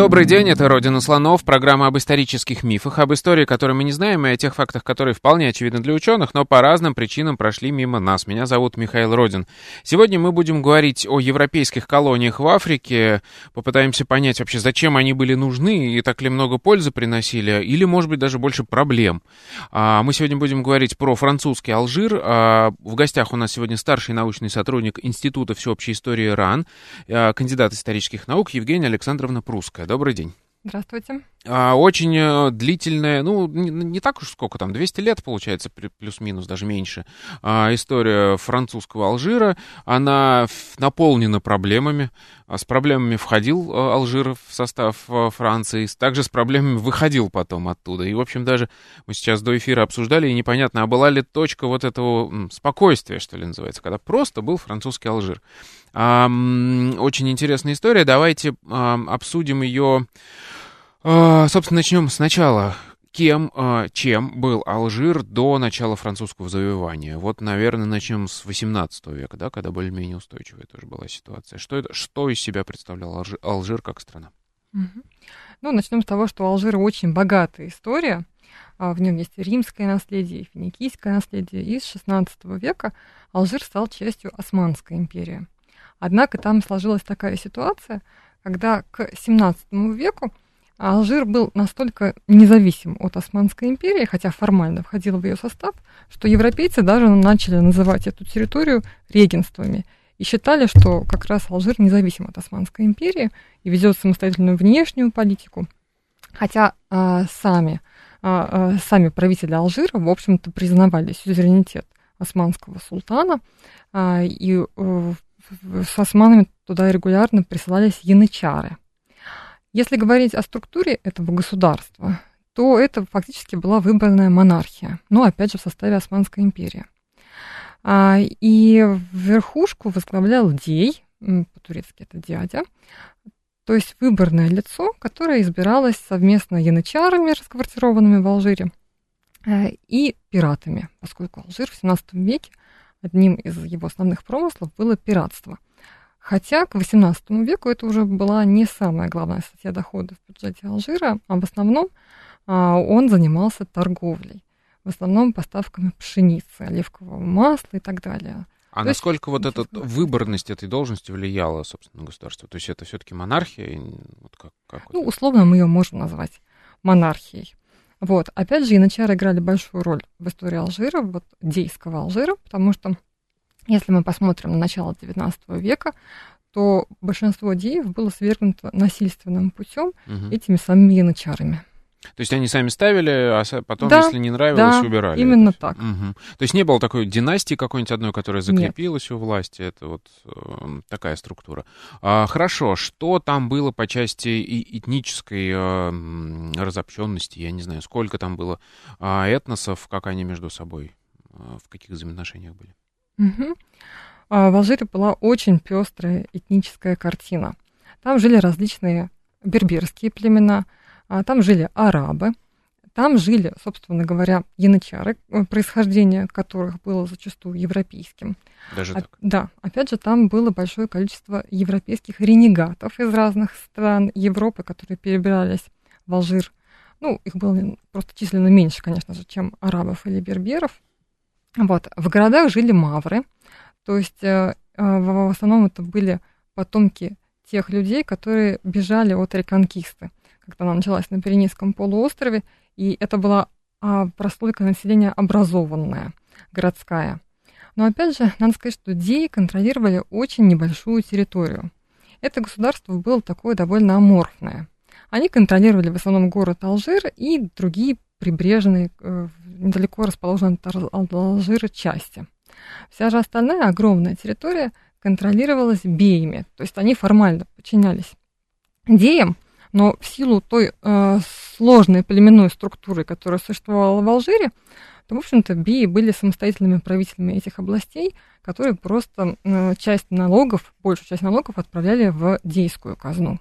Добрый день, это «Родина слонов», программа об исторических мифах, об истории, которую мы не знаем, и о тех фактах, которые вполне очевидны для ученых, но по разным причинам прошли мимо нас. Меня зовут Михаил Родин. Сегодня мы будем говорить о европейских колониях в Африке, попытаемся понять вообще, зачем они были нужны, и так ли много пользы приносили, или, может быть, даже больше проблем. А, мы сегодня будем говорить про французский Алжир. А, в гостях у нас сегодня старший научный сотрудник Института всеобщей истории РАН, а, кандидат исторических наук Евгения Александровна Прусская. Добрый день. Здравствуйте. А, очень э, длительная, ну, не, так уж сколько там, 200 лет, получается, плюс-минус, даже меньше, а, история французского Алжира. Она наполнена проблемами. А с проблемами входил э, Алжир в состав э, Франции, также с проблемами выходил потом оттуда. И, в общем, даже мы сейчас до эфира обсуждали, и непонятно, а была ли точка вот этого спокойствия, что ли, называется, когда просто был французский Алжир. Очень интересная история. Давайте обсудим ее. А, собственно, начнем сначала. Кем, а, чем был Алжир до начала французского завоевания? Вот, наверное, начнем с 18 века, да, когда более-менее устойчивая тоже была ситуация. Что, это, что из себя представлял Алжир, Алжир как страна? Ну, начнем с того, что у Алжира очень богатая история. А, в нем есть римское наследие, финикийское наследие. И с 16 века Алжир стал частью Османской империи. Однако там сложилась такая ситуация, когда к 17 веку Алжир был настолько независим от Османской империи, хотя формально входил в ее состав, что европейцы даже начали называть эту территорию регенствами и считали, что как раз Алжир независим от Османской империи и ведет самостоятельную внешнюю политику. Хотя а, сами, а, а, сами правители Алжира, в общем-то, признавали сюзеренитет османского султана а, и а, с османами туда регулярно присылались янычары. Если говорить о структуре этого государства, то это фактически была выбранная монархия, но опять же в составе Османской империи. А, и верхушку возглавлял Дей, по-турецки это дядя, то есть выборное лицо, которое избиралось совместно янычарами, расквартированными в Алжире, э, и пиратами, поскольку Алжир в 17 веке одним из его основных промыслов было пиратство. Хотя к XVIII веку это уже была не самая главная статья дохода в бюджете Алжира, а в основном а, он занимался торговлей, в основном поставками пшеницы, оливкового масла и так далее. А То насколько есть, вот эта выборность этой должности влияла, собственно, на государство? То есть это все-таки монархия? Вот как, как ну, условно мы ее можем назвать монархией. Вот. Опять же, янычары играли большую роль в истории Алжира, вот дейского Алжира, потому что если мы посмотрим на начало XIX века, то большинство деев было свергнуто насильственным путем угу. этими самыми янычарами. То есть они сами ставили, а потом, да, если не нравилось, да, убирали. Именно так. Угу. То есть не было такой династии какой-нибудь одной, которая закрепилась Нет. у власти. Это вот э, такая структура. А, хорошо, что там было по части и этнической э, разобщенности? Я не знаю, сколько там было э, этносов, как они между собой, э, в каких взаимоотношениях были? Угу. А, в Алжире была очень пестрая этническая картина. Там жили различные берберские племена, там жили арабы, там жили, собственно говоря, янычары, э, происхождение которых было зачастую европейским. Даже а, так? Да. Опять же, там было большое количество европейских ренегатов из разных стран Европы, которые перебирались в Алжир. Ну, их было просто численно меньше, конечно же, чем арабов или берберов. Вот. В городах жили мавры, то есть э, э, в основном это были потомки тех людей, которые бежали от реконкисты когда она началась на Пиренейском полуострове, и это была а, прослойка населения образованная, городская. Но опять же, надо сказать, что деи контролировали очень небольшую территорию. Это государство было такое довольно аморфное. Они контролировали в основном город Алжир и другие прибрежные, э, недалеко расположенные от Алжира части. Вся же остальная огромная территория контролировалась беями, то есть они формально подчинялись деям, но в силу той э, сложной племенной структуры, которая существовала в Алжире, то, в общем-то, бии были самостоятельными правителями этих областей, которые просто э, часть налогов, большую часть налогов отправляли в дейскую казну.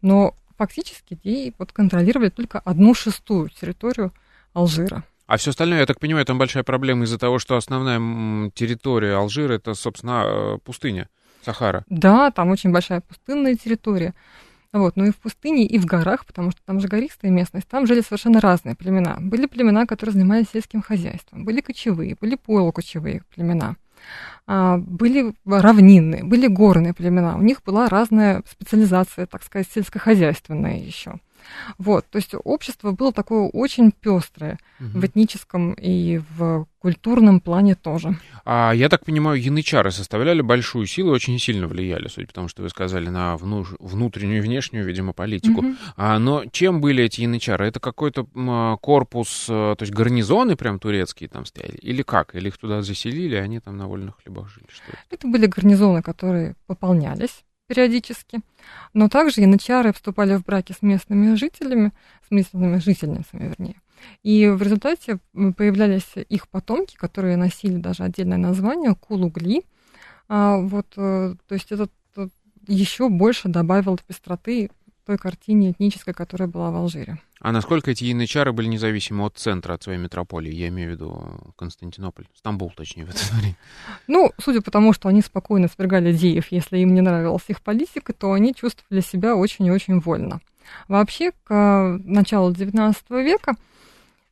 Но фактически деи вот контролировали только одну шестую территорию Алжира. А все остальное, я так понимаю, там большая проблема из-за того, что основная территория Алжира это, собственно, э, пустыня, Сахара. Да, там очень большая пустынная территория. Вот, но и в пустыне, и в горах, потому что там же гористая местность, там жили совершенно разные племена. Были племена, которые занимались сельским хозяйством, были кочевые, были полукочевые племена, а, были равнинные, были горные племена. У них была разная специализация, так сказать, сельскохозяйственная еще. Вот, то есть общество было такое очень пестрое угу. в этническом и в культурном плане тоже. А я так понимаю, янычары составляли большую силу, очень сильно влияли, судя по тому, что вы сказали, на вну, внутреннюю и внешнюю, видимо, политику. Угу. А, но чем были эти янычары? Это какой-то корпус, э, то есть гарнизоны прям турецкие там стояли? Или как? Или их туда заселили, и они там на вольных хлебах жили? Что это? это были гарнизоны, которые пополнялись периодически. Но также янычары вступали в браки с местными жителями, с местными жительницами, вернее. И в результате появлялись их потомки, которые носили даже отдельное название Кулугли. А, вот, э, то есть это еще больше добавил пестроты той картине этнической, которая была в Алжире. А насколько эти янычары были независимы от центра, от своей метрополии? Я имею в виду Константинополь, Стамбул, точнее, в это время. Ну, судя по тому, что они спокойно свергали Диев, если им не нравилась их политика, то они чувствовали себя очень и очень вольно. Вообще, к началу XIX века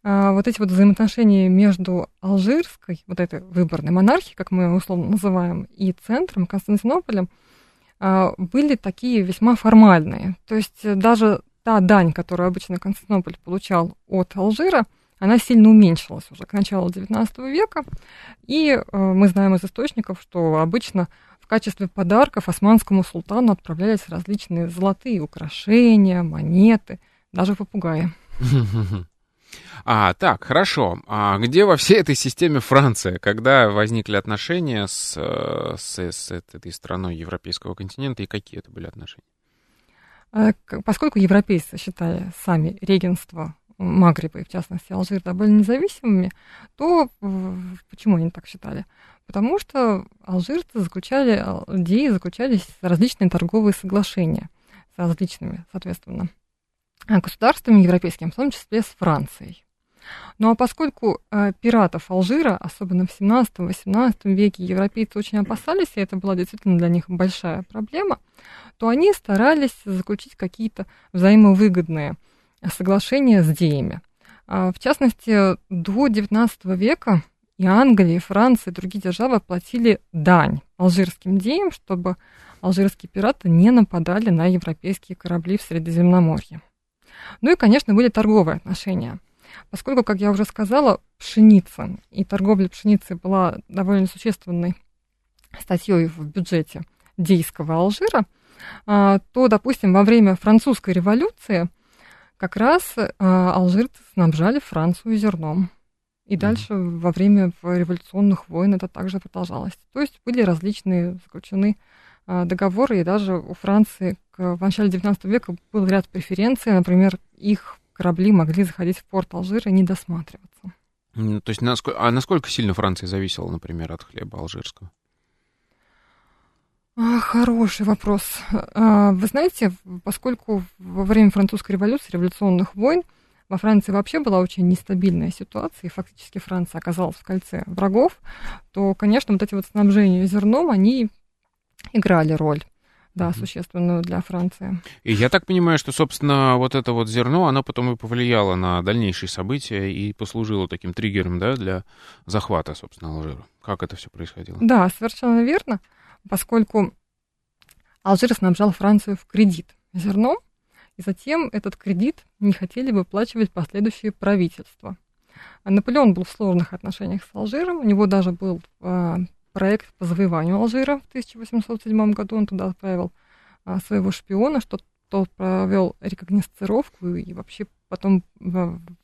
а, вот эти вот взаимоотношения между алжирской, вот этой выборной монархией, как мы ее условно называем, и центром, Константинополем, были такие весьма формальные. То есть э, даже та дань, которую обычно Константинополь получал от Алжира, она сильно уменьшилась уже к началу XIX века. И э, мы знаем из источников, что обычно в качестве подарков османскому султану отправлялись различные золотые украшения, монеты, даже попугаи. А, так, хорошо. А где во всей этой системе Франция? Когда возникли отношения с, э, с, с этой страной европейского континента и какие это были отношения? А, поскольку европейцы считали сами регенство Магриба, и в частности Алжир, довольно независимыми, то почему они так считали? Потому что алжирцы заключали, идеи заключались различные торговые соглашения с различными, соответственно, государствами европейскими, в том числе с Францией. Ну а поскольку э, пиратов Алжира, особенно в 17-18 веке, европейцы очень опасались, и это была действительно для них большая проблема, то они старались заключить какие-то взаимовыгодные соглашения с деями. А, в частности, до XIX века и Англия, и Франция, и другие державы платили дань алжирским деям, чтобы алжирские пираты не нападали на европейские корабли в Средиземноморье. Ну и, конечно, были торговые отношения. Поскольку, как я уже сказала, пшеница и торговля пшеницей была довольно существенной статьей в бюджете дейского Алжира, а, то, допустим, во время французской революции как раз а, алжирцы снабжали Францию зерном. И дальше во время революционных войн это также продолжалось. То есть были различные заключены договоры, и даже у Франции в начале XIX века был ряд преференций, например, их корабли могли заходить в порт Алжира и не досматриваться. То есть, насколько, а насколько сильно Франция зависела, например, от хлеба алжирского? А, хороший вопрос. А, вы знаете, поскольку во время французской революции, революционных войн, во Франции вообще была очень нестабильная ситуация, и фактически Франция оказалась в кольце врагов, то, конечно, вот эти вот снабжения зерном, они играли роль да, существенную для Франции. И я так понимаю, что, собственно, вот это вот зерно, оно потом и повлияло на дальнейшие события и послужило таким триггером, да, для захвата, собственно, Алжира. Как это все происходило? Да, совершенно верно, поскольку Алжир снабжал Францию в кредит зерном, и затем этот кредит не хотели выплачивать последующие правительства. Наполеон был в сложных отношениях с Алжиром, у него даже был а, проект по завоеванию Алжира в 1807 году. Он туда отправил а, своего шпиона, что тот провел рекогносцировку, и вообще потом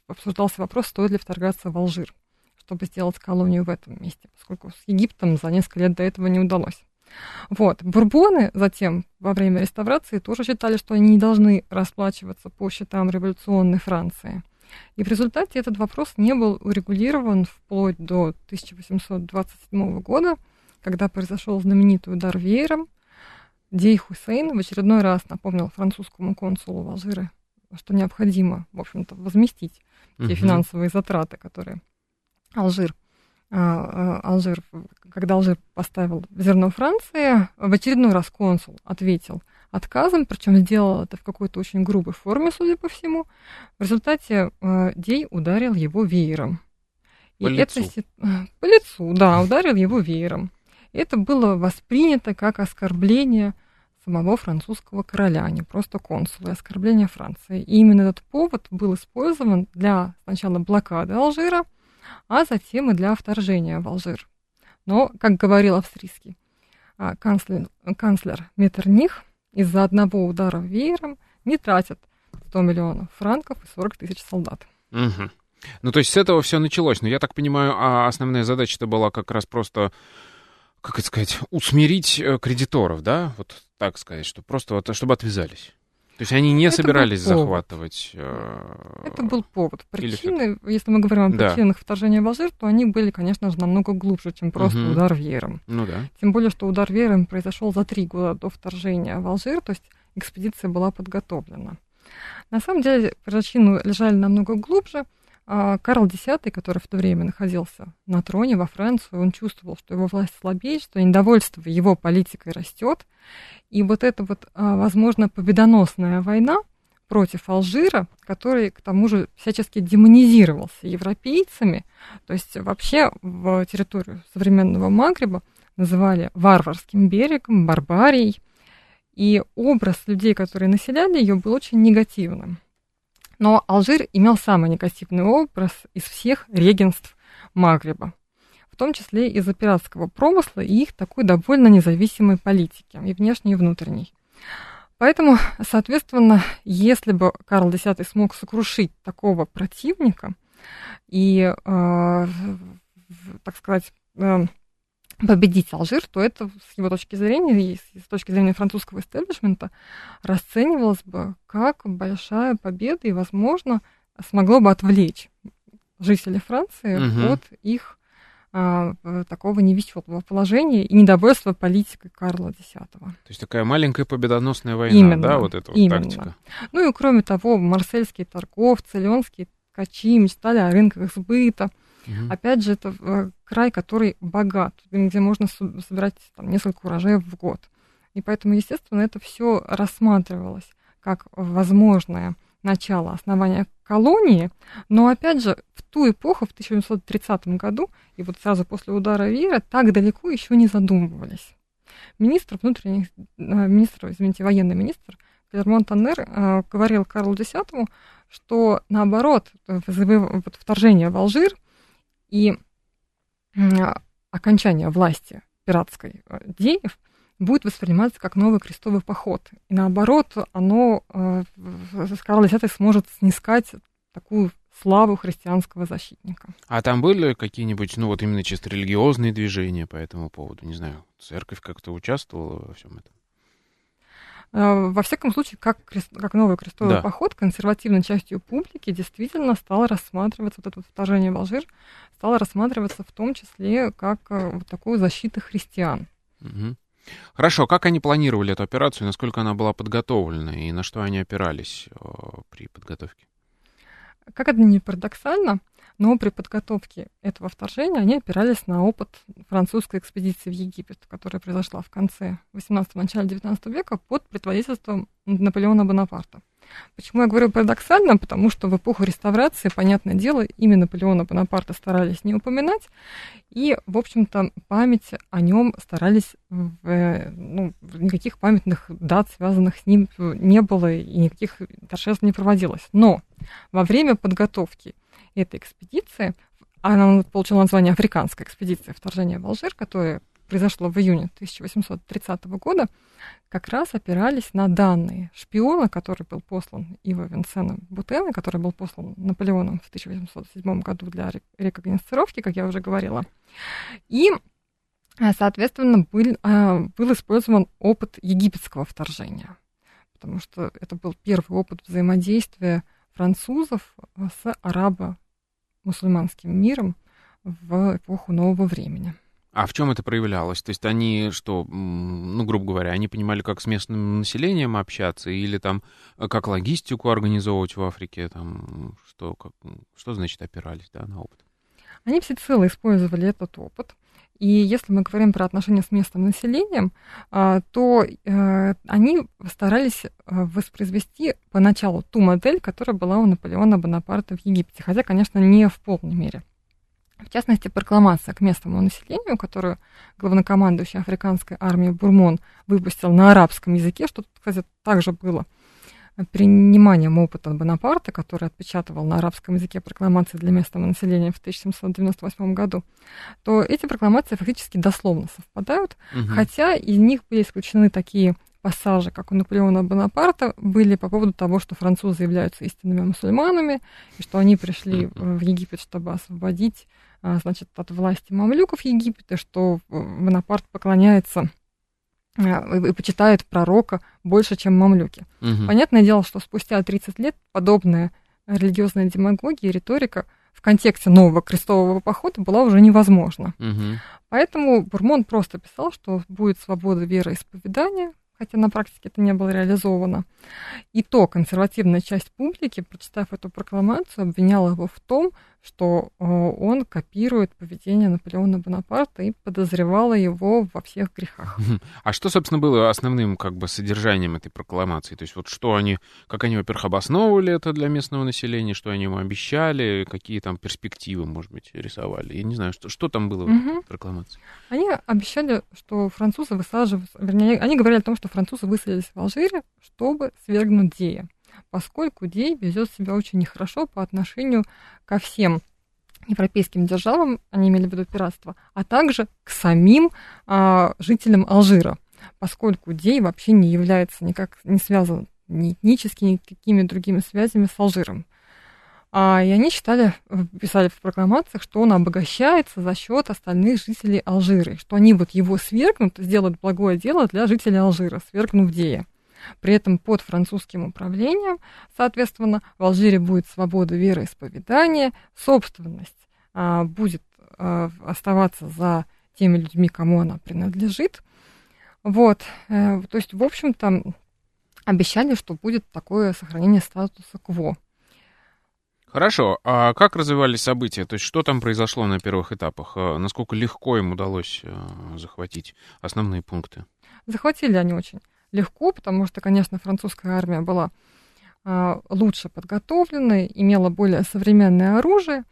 обсуждался вопрос, стоит ли вторгаться в Алжир, чтобы сделать колонию в этом месте, поскольку с Египтом за несколько лет до этого не удалось. Вот. Бурбоны затем, во время реставрации, тоже считали, что они не должны расплачиваться по счетам революционной Франции. И в результате этот вопрос не был урегулирован вплоть до 1827 года, когда произошел знаменитый удар веером. Дей Хусейн в очередной раз напомнил французскому консулу в Алжире, что необходимо, в общем-то, возместить те угу. финансовые затраты, которые Алжир а, а, Алжир, когда Алжир поставил зерно Франции, в очередной раз консул ответил отказом, причем сделал это в какой-то очень грубой форме, судя по всему. В результате э, Дей ударил его веером. По И лицу. Это, по лицу, да, ударил его веером. Это было воспринято как оскорбление самого французского короля, а не просто консула, и оскорбление Франции. И именно этот повод был использован для сначала блокады Алжира, а затем и для вторжения в Алжир. Но, как говорил австрийский а, канцлер, канцлер Меттерних, из-за одного удара веером не тратят 100 миллионов франков и 40 тысяч солдат. Угу. Ну, то есть с этого все началось. Но я так понимаю, а основная задача-то была как раз просто, как это сказать, усмирить э, кредиторов, да? Вот так сказать, что просто вот, чтобы отвязались. То есть они не это собирались захватывать. Э... Это был повод. Причины, Или... если мы говорим о причинах да. вторжения в Алжир, то они были, конечно же, намного глубже, чем просто угу. удар веером. Ну да. Тем более, что удар веером произошел за три года до вторжения в Алжир, то есть экспедиция была подготовлена. На самом деле причины лежали намного глубже. А Карл X, который в то время находился на троне во Франции, он чувствовал, что его власть слабеет, что недовольство его политикой растет. И вот эта вот, а, возможно, победоносная война против Алжира, который, к тому же, всячески демонизировался европейцами, то есть вообще в территорию современного Магриба называли варварским берегом, барбарией, и образ людей, которые населяли ее, был очень негативным. Но Алжир имел самый негативный образ из всех регенств Магриба, в том числе из-за пиратского промысла и их такой довольно независимой политики, и внешней, и внутренней. Поэтому, соответственно, если бы Карл X смог сокрушить такого противника и, э, так сказать, э, победить Алжир, то это с его точки зрения и с точки зрения французского истеблишмента расценивалось бы как большая победа и, возможно, смогло бы отвлечь жителей Франции угу. от их а, такого невеселого положения и недовольства политикой Карла X. То есть такая маленькая победоносная война, именно, да, вот эта вот именно. тактика. Ну и кроме того, марсельские торговцы, леонские ткачи мечтали о рынках сбыта – Угу. Опять же, это э, край, который богат, где можно собирать там, несколько урожаев в год. И поэтому, естественно, это все рассматривалось как возможное начало основания колонии, но опять же в ту эпоху, в 1830 году, и вот сразу после удара Вира, так далеко еще не задумывались. Министр внутренних, э, министр, извините, военный министр Клермон Таннер э, говорил Карлу X, что наоборот, вторжение в Алжир и окончание власти пиратской э, Деев будет восприниматься как новый крестовый поход. И наоборот, оно, э, Карл X сможет снискать такую славу христианского защитника. А там были какие-нибудь, ну вот именно чисто религиозные движения по этому поводу? Не знаю, церковь как-то участвовала во всем этом? Э, во всяком случае, как, крест, как новый крестовый да. поход консервативной частью публики действительно стало рассматриваться, вот это вот вторжение в Алжир, стало рассматриваться в том числе как э, вот такую защиту христиан. Угу. Хорошо, как они планировали эту операцию, насколько она была подготовлена и на что они опирались э, при подготовке? Как это не парадоксально, но при подготовке этого вторжения они опирались на опыт французской экспедиции в Египет, которая произошла в конце 18 начале 19 века под предводительством Наполеона Бонапарта. Почему я говорю парадоксально? Потому что в эпоху реставрации, понятное дело, имя Наполеона Бонапарта старались не упоминать, и, в общем-то, память о нем старались, в, ну, никаких памятных дат, связанных с ним, не было, и никаких торжеств не проводилось. Но во время подготовки этой экспедиции, она получила название Африканская экспедиция вторжения в Алжир, которая произошло в июне 1830 года, как раз опирались на данные шпиона, который был послан Иво Винсеном Бутена, который был послан Наполеоном в 1807 году для рекогносцировки, как я уже говорила. И, соответственно, был, а, был использован опыт египетского вторжения, потому что это был первый опыт взаимодействия французов с арабо-мусульманским миром в эпоху нового времени. А в чем это проявлялось? То есть они что, ну, грубо говоря, они понимали, как с местным населением общаться, или там э, как логистику организовывать в Африке, там, что, как, что значит опирались да, на опыт? Они всецело использовали этот опыт. И если мы говорим про отношения с местным населением, а, то э, они старались э, воспроизвести поначалу ту модель, которая была у Наполеона Бонапарта в Египте, хотя, конечно, не в полной мере. В частности, прокламация к местному населению, которую главнокомандующий африканской армии Бурмон выпустил на арабском языке, что, кстати, также было приниманием опыта Бонапарта, который отпечатывал на арабском языке прокламации для местного населения в 1798 году, то эти прокламации фактически дословно совпадают, угу. хотя из них были исключены такие пассажи, как у Наполеона Бонапарта, были по поводу того, что французы являются истинными мусульманами, и что они пришли в Египет, чтобы освободить а, значит, от власти мамлюков Египета, что Бонапарт поклоняется и почитает пророка больше, чем мамлюки. Угу. Понятное дело, что спустя 30 лет подобная религиозная демагогия и риторика в контексте нового крестового похода была уже невозможна. Угу. Поэтому Бурмон просто писал, что будет свобода вероисповедания, хотя на практике это не было реализовано. И то консервативная часть публики, прочитав эту прокламацию, обвиняла его в том, что э, он копирует поведение Наполеона Бонапарта и подозревала его во всех грехах. А что, собственно, было основным как бы содержанием этой прокламации? То есть вот что они, как они, во-первых, обосновывали это для местного населения, что они ему обещали, какие там перспективы, может быть, рисовали? Я не знаю, что, что там было угу. в прокламации? Они обещали, что французы высаживаются, вернее, они говорили о том, что французы высадились в Алжире, чтобы свергнуть Дея поскольку Дей ведет себя очень нехорошо по отношению ко всем европейским державам, они имели в виду пиратство, а также к самим а, жителям Алжира, поскольку Дей вообще не является никак не связан ни этнически, ни какими другими связями с Алжиром. А, и они считали, писали в прокламациях, что он обогащается за счет остальных жителей Алжира, что они вот его свергнут, сделают благое дело для жителей Алжира, свергнув Дея. При этом под французским управлением, соответственно, в Алжире будет свобода вероисповедания, собственность а, будет а, оставаться за теми людьми, кому она принадлежит. Вот, э, то есть, в общем-то, обещали, что будет такое сохранение статуса КВО. Хорошо. А как развивались события? То есть что там произошло на первых этапах? А насколько легко им удалось э, захватить основные пункты? Захватили они очень легко, потому что, конечно, французская армия была а, лучше подготовлена, имела более современное оружие.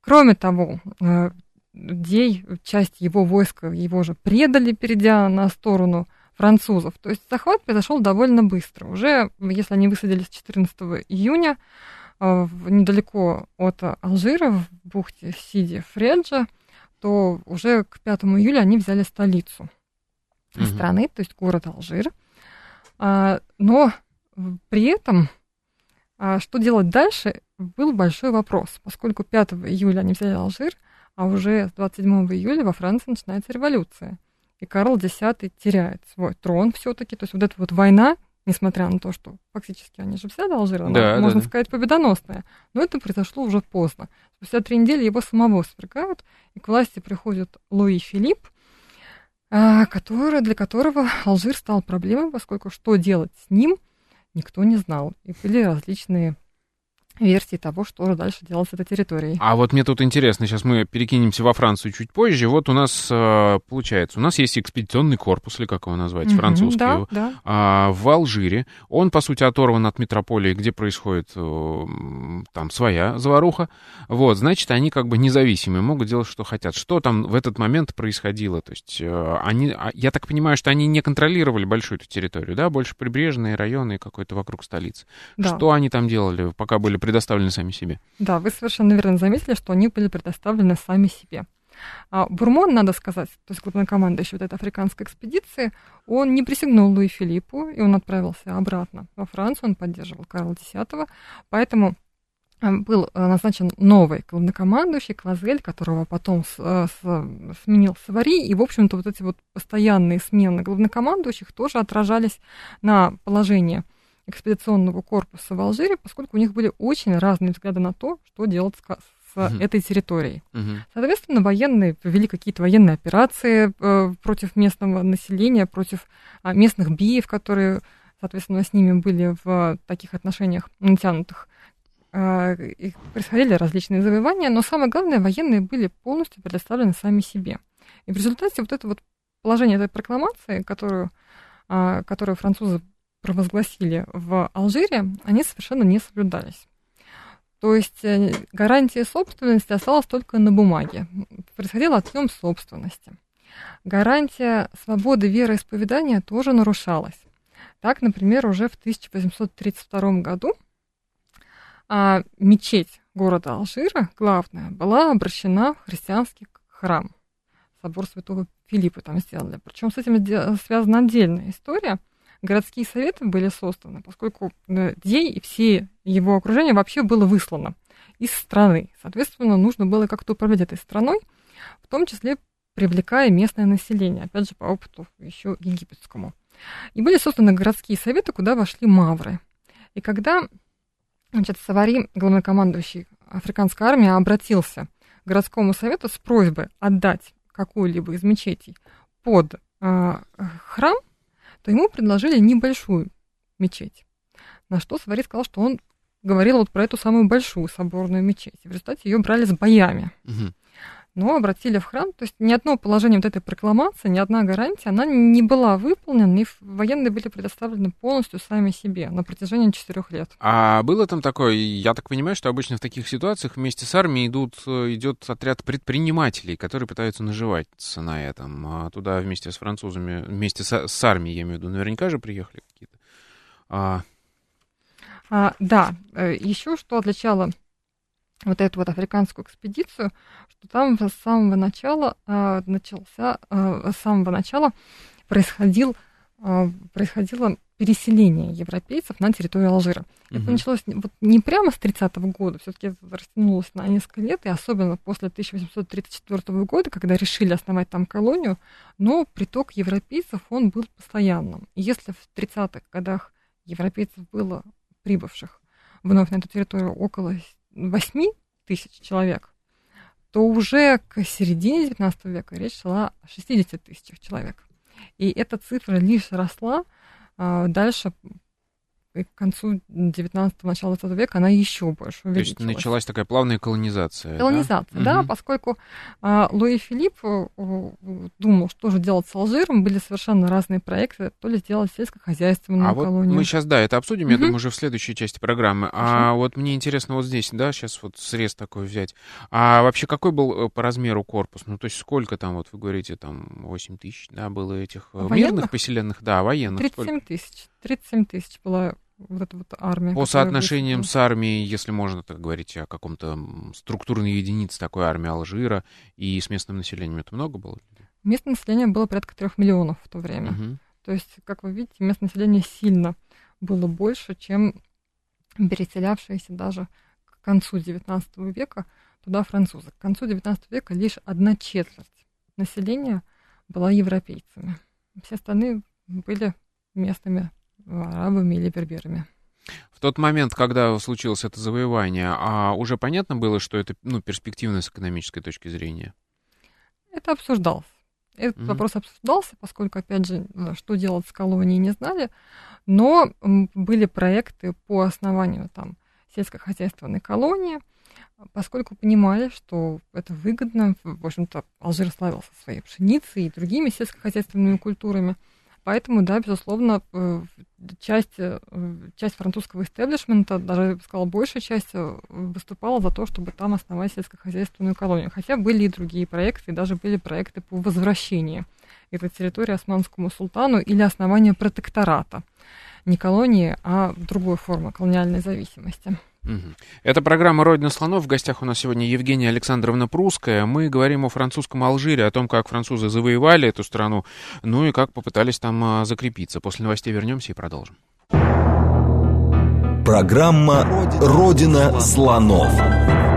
Кроме того, а, Дей, часть его войска, его же предали, перейдя на сторону французов. То есть захват произошел довольно быстро. Уже, если они высадились 14 июня, а, недалеко от Алжира, в бухте Сиди Фреджа, то уже к 5 июля они взяли столицу угу. страны, то есть город Алжир. А, но при этом, а, что делать дальше, был большой вопрос, поскольку 5 июля они взяли Алжир, а уже с 27 июля во Франции начинается революция. И Карл X теряет свой трон все-таки. То есть вот эта вот война, несмотря на то, что фактически они же взяли Алжир, она, да, можно да. сказать, победоносная. Но это произошло уже поздно. Спустя три недели его самого свергают, и к власти приходит Луи Филипп, который, для которого Алжир стал проблемой, поскольку что делать с ним, никто не знал. И были различные версии того, что же дальше делать с этой территорией. А вот мне тут интересно, сейчас мы перекинемся во Францию чуть позже. Вот у нас э, получается, у нас есть экспедиционный корпус, или как его назвать, mm-hmm, французский, да, да. А, в Алжире. Он, по сути, оторван от метрополии, где происходит э, там своя заваруха. Вот, значит, они как бы независимые, могут делать, что хотят. Что там в этот момент происходило? То есть э, они, а, я так понимаю, что они не контролировали большую эту территорию, да, больше прибрежные районы какой-то вокруг столицы. Да. Что они там делали, пока были предоставлены сами себе. Да, вы совершенно верно заметили, что они были предоставлены сами себе. А Бурмон, надо сказать, то есть главнокомандующий вот этой африканской экспедиции, он не присягнул Луи Филиппу, и он отправился обратно во Францию, он поддерживал Карла X, поэтому э, был э, назначен новый главнокомандующий Квазель, которого потом с, э, с, сменил Савари, и, в общем-то, вот эти вот постоянные смены главнокомандующих тоже отражались на положении экспедиционного корпуса в Алжире, поскольку у них были очень разные взгляды на то, что делать с, с uh-huh. этой территорией. Uh-huh. Соответственно, военные провели какие-то военные операции э, против местного населения, против э, местных биев, которые, соответственно, с ними были в таких отношениях натянутых. Э, и происходили различные завоевания, но самое главное, военные были полностью предоставлены сами себе. И в результате вот это вот положение этой прокламации, которую, э, которую французы провозгласили в Алжире, они совершенно не соблюдались. То есть э, гарантия собственности осталась только на бумаге. Происходил отъем собственности. Гарантия свободы вероисповедания тоже нарушалась. Так, например, уже в 1832 году а, мечеть города Алжира, главная, была обращена в христианский храм. Собор Святого Филиппа там сделали. Причем с этим связана отдельная история – городские советы были созданы, поскольку э, Дей и все его окружение вообще было выслано из страны. Соответственно, нужно было как-то управлять этой страной, в том числе привлекая местное население, опять же, по опыту еще египетскому. И были созданы городские советы, куда вошли мавры. И когда значит, Савари, главнокомандующий африканской армии, обратился к городскому совету с просьбой отдать какую-либо из мечетей под э, храм, то ему предложили небольшую мечеть. На что Савари сказал, что он говорил вот про эту самую большую соборную мечеть. В результате ее брали с боями. Угу. Но обратили в храм. То есть ни одно положение вот этой прокламации, ни одна гарантия, она не была выполнена, и военные были предоставлены полностью сами себе на протяжении четырех лет. А было там такое, я так понимаю, что обычно в таких ситуациях вместе с армией идут, идет отряд предпринимателей, которые пытаются наживаться на этом. А туда вместе с французами, вместе с, с армией, я имею в виду, наверняка же приехали какие-то. А... А, да, э, еще что отличало вот эту вот африканскую экспедицию, что там с самого начала э, начался, э, с самого начала происходил, э, происходило переселение европейцев на территорию Алжира. Угу. Это началось вот не прямо с 30-го года, все-таки это растянулось на несколько лет, и особенно после 1834 года, когда решили основать там колонию, но приток европейцев, он был постоянным. И если в 30-х годах европейцев было прибывших вновь на эту территорию около 8 тысяч человек, то уже к середине 19 века речь шла о 60 тысячах человек. И эта цифра лишь росла а, дальше и к концу 19-го, начала 20 века она еще больше увеличилась. То есть началась такая плавная колонизация. Колонизация, да, да угу. поскольку а, Луи Филипп а, думал, что же делать с Алжиром, были совершенно разные проекты, то ли сделать сельскохозяйственную а колонию. Вот мы сейчас, да, это обсудим, угу. я думаю, уже в следующей части программы. А вот мне интересно вот здесь, да, сейчас вот срез такой взять. А вообще какой был э, по размеру корпус? Ну, то есть сколько там, вот вы говорите, там 8 тысяч, да, было этих э, военных? мирных поселенных, да, военных. 37 тысяч. 37 тысяч была вот эта вот армия. По соотношениям выступила. с армией, если можно так говорить о каком-то структурной единице такой армии Алжира и с местным населением, это много было? Местное население было порядка трех миллионов в то время. Угу. То есть, как вы видите, местное население сильно было больше, чем переселявшиеся даже к концу XIX века туда французы. К концу XIX века лишь одна четверть населения была европейцами. Все остальные были местными арабами или берберами. В тот момент, когда случилось это завоевание, а уже понятно было, что это ну, перспективно с экономической точки зрения? Это обсуждалось. Этот mm-hmm. вопрос обсуждался, поскольку, опять же, что делать с колонией не знали, но были проекты по основанию там сельскохозяйственной колонии, поскольку понимали, что это выгодно. В общем-то, Алжир славился своей пшеницей и другими сельскохозяйственными культурами – Поэтому, да, безусловно, э, часть, э, часть французского истеблишмента, даже, я бы сказала, большая часть э, выступала за то, чтобы там основать сельскохозяйственную колонию. Хотя были и другие проекты, и даже были проекты по возвращению этой территории османскому султану или основанию протектората. Не колонии, а другой формы колониальной зависимости. Это программа «Родина слонов». В гостях у нас сегодня Евгения Александровна Прусская. Мы говорим о французском Алжире, о том, как французы завоевали эту страну, ну и как попытались там а, закрепиться. После новостей вернемся и продолжим. Программа «Родина слонов».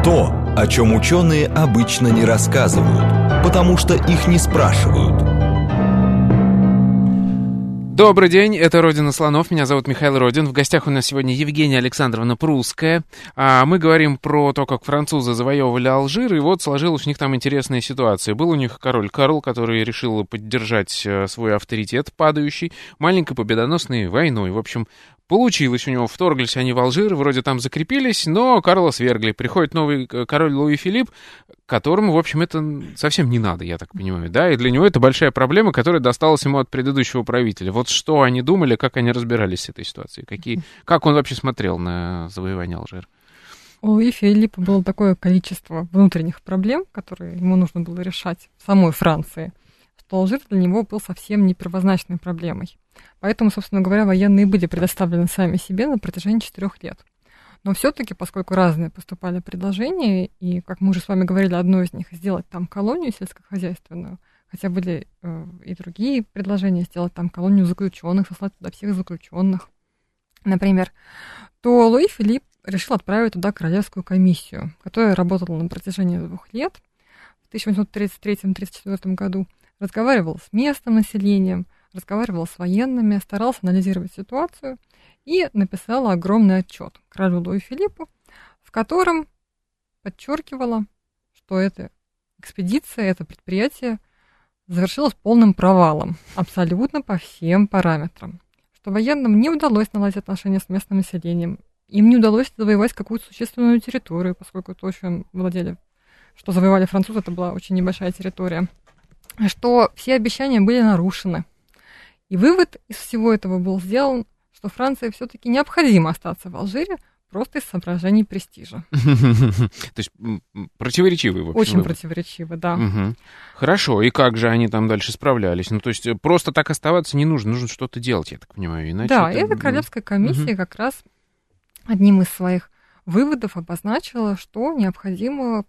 То, о чем ученые обычно не рассказывают, потому что их не спрашивают – Добрый день, это «Родина слонов», меня зовут Михаил Родин. В гостях у нас сегодня Евгения Александровна Прусская. А мы говорим про то, как французы завоевывали Алжир, и вот сложилась у них там интересная ситуация. Был у них король Карл, который решил поддержать э, свой авторитет падающий маленькой победоносной войной. В общем, Получилось у него, вторглись они в Алжир, вроде там закрепились, но Карла свергли. Приходит новый э, король Луи Филипп, которому, в общем, это совсем не надо, я так понимаю, да, и для него это большая проблема, которая досталась ему от предыдущего правителя. Вот что они думали, как они разбирались с этой ситуацией, какие, как он вообще смотрел на завоевание Алжира? У Луи Филиппа было такое количество внутренних проблем, которые ему нужно было решать в самой Франции, что Алжир для него был совсем не первозначной проблемой. Поэтому, собственно говоря, военные были предоставлены сами себе на протяжении четырех лет. Но все-таки, поскольку разные поступали предложения, и, как мы уже с вами говорили, одно из них сделать там колонию сельскохозяйственную, хотя были э, и другие предложения сделать там колонию заключенных, сослать туда всех заключенных, например, то Луи Филипп решил отправить туда королевскую комиссию, которая работала на протяжении двух лет в 1833-34 году, разговаривал с местным населением, разговаривал с военными, старался анализировать ситуацию и написала огромный отчет королю Луи Филиппу, в котором подчеркивала, что эта экспедиция, это предприятие завершилось полным провалом, абсолютно по всем параметрам. Что военным не удалось наладить отношения с местным населением, им не удалось завоевать какую-то существенную территорию, поскольку то, чем владели, что завоевали французы, это была очень небольшая территория. Что все обещания были нарушены – и вывод из всего этого был сделан, что Франции все-таки необходимо остаться в Алжире просто из соображений престижа. То есть противоречивый, в общем. Очень противоречивый, да. Хорошо, и как же они там дальше справлялись? Ну, то есть просто так оставаться не нужно, нужно что-то делать, я так понимаю, иначе... Да, это... эта королевская комиссия как раз одним из своих выводов обозначила, что необходимо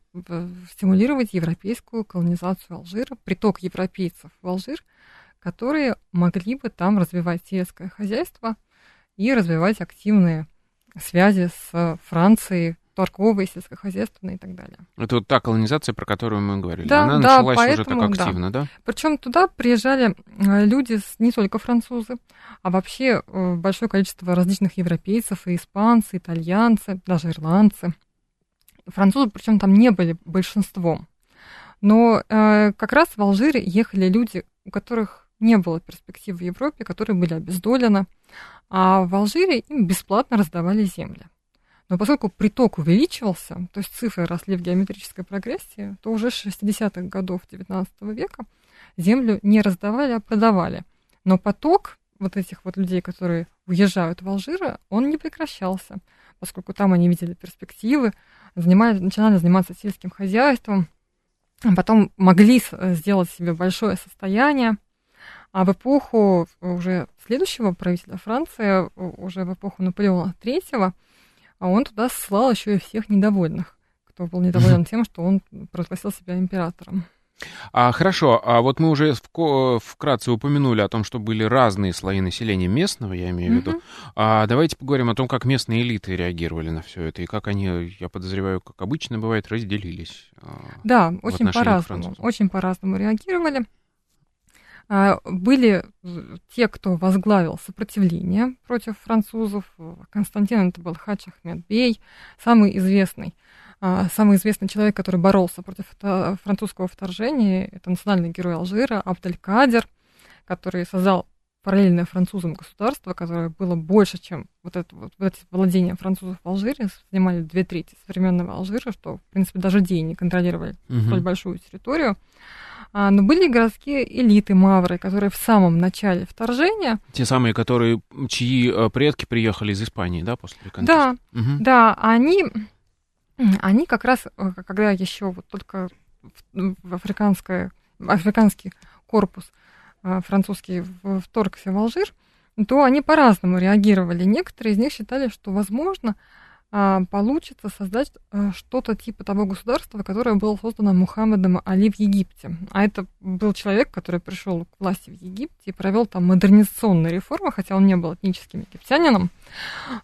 стимулировать европейскую колонизацию Алжира, приток европейцев в Алжир – которые могли бы там развивать сельское хозяйство и развивать активные связи с Францией, торговые, сельскохозяйственные и так далее. Это вот та колонизация, про которую мы говорили. Да, Она да, началась поэтому, уже так активно, да? да? Причем туда приезжали э, люди, не только французы, а вообще э, большое количество различных европейцев, и испанцы, итальянцы, даже ирландцы. Французы, причем там не были большинством. Но э, как раз в Алжире ехали люди, у которых не было перспектив в Европе, которые были обездолены, а в Алжире им бесплатно раздавали земли. Но поскольку приток увеличивался, то есть цифры росли в геометрической прогрессии, то уже с 60-х годов XIX века землю не раздавали, а продавали. Но поток вот этих вот людей, которые уезжают в Алжир, он не прекращался, поскольку там они видели перспективы, занимали, начинали заниматься сельским хозяйством, а потом могли сделать себе большое состояние, а в эпоху уже следующего правителя Франции, уже в эпоху Наполеона III, он туда ссылал еще и всех недовольных, кто был недоволен тем, что он провозгласил себя императором. А, хорошо, а вот мы уже вкратце упомянули о том, что были разные слои населения местного, я имею в виду. А давайте поговорим о том, как местные элиты реагировали на все это и как они, я подозреваю, как обычно бывает, разделились. А, да, очень по-разному, очень по-разному реагировали. А, были те, кто возглавил сопротивление против французов. Константин это был Хач Ахмед Бей, самый известный а, самый известный человек, который боролся против французского вторжения, это национальный герой Алжира Абделькадер, который создал параллельное французам государство, которое было больше, чем вот это вот, вот эти владения французов в Алжире, занимали две трети современного Алжира, что, в принципе, даже деньги контролировали угу. столь большую территорию. А, но были городские элиты Мавры, которые в самом начале вторжения... Те самые, которые, чьи э, предки приехали из Испании, да, после реконкиста? Да, угу. да, они, они как раз, э, когда еще вот только в африканское, африканский корпус э, французский вторгся в Алжир, то они по-разному реагировали. Некоторые из них считали, что, возможно, получится создать а, что-то типа того государства, которое было создано Мухаммедом Али в Египте. А это был человек, который пришел к власти в Египте и провел там модернизационные реформы, хотя он не был этническим египтянином,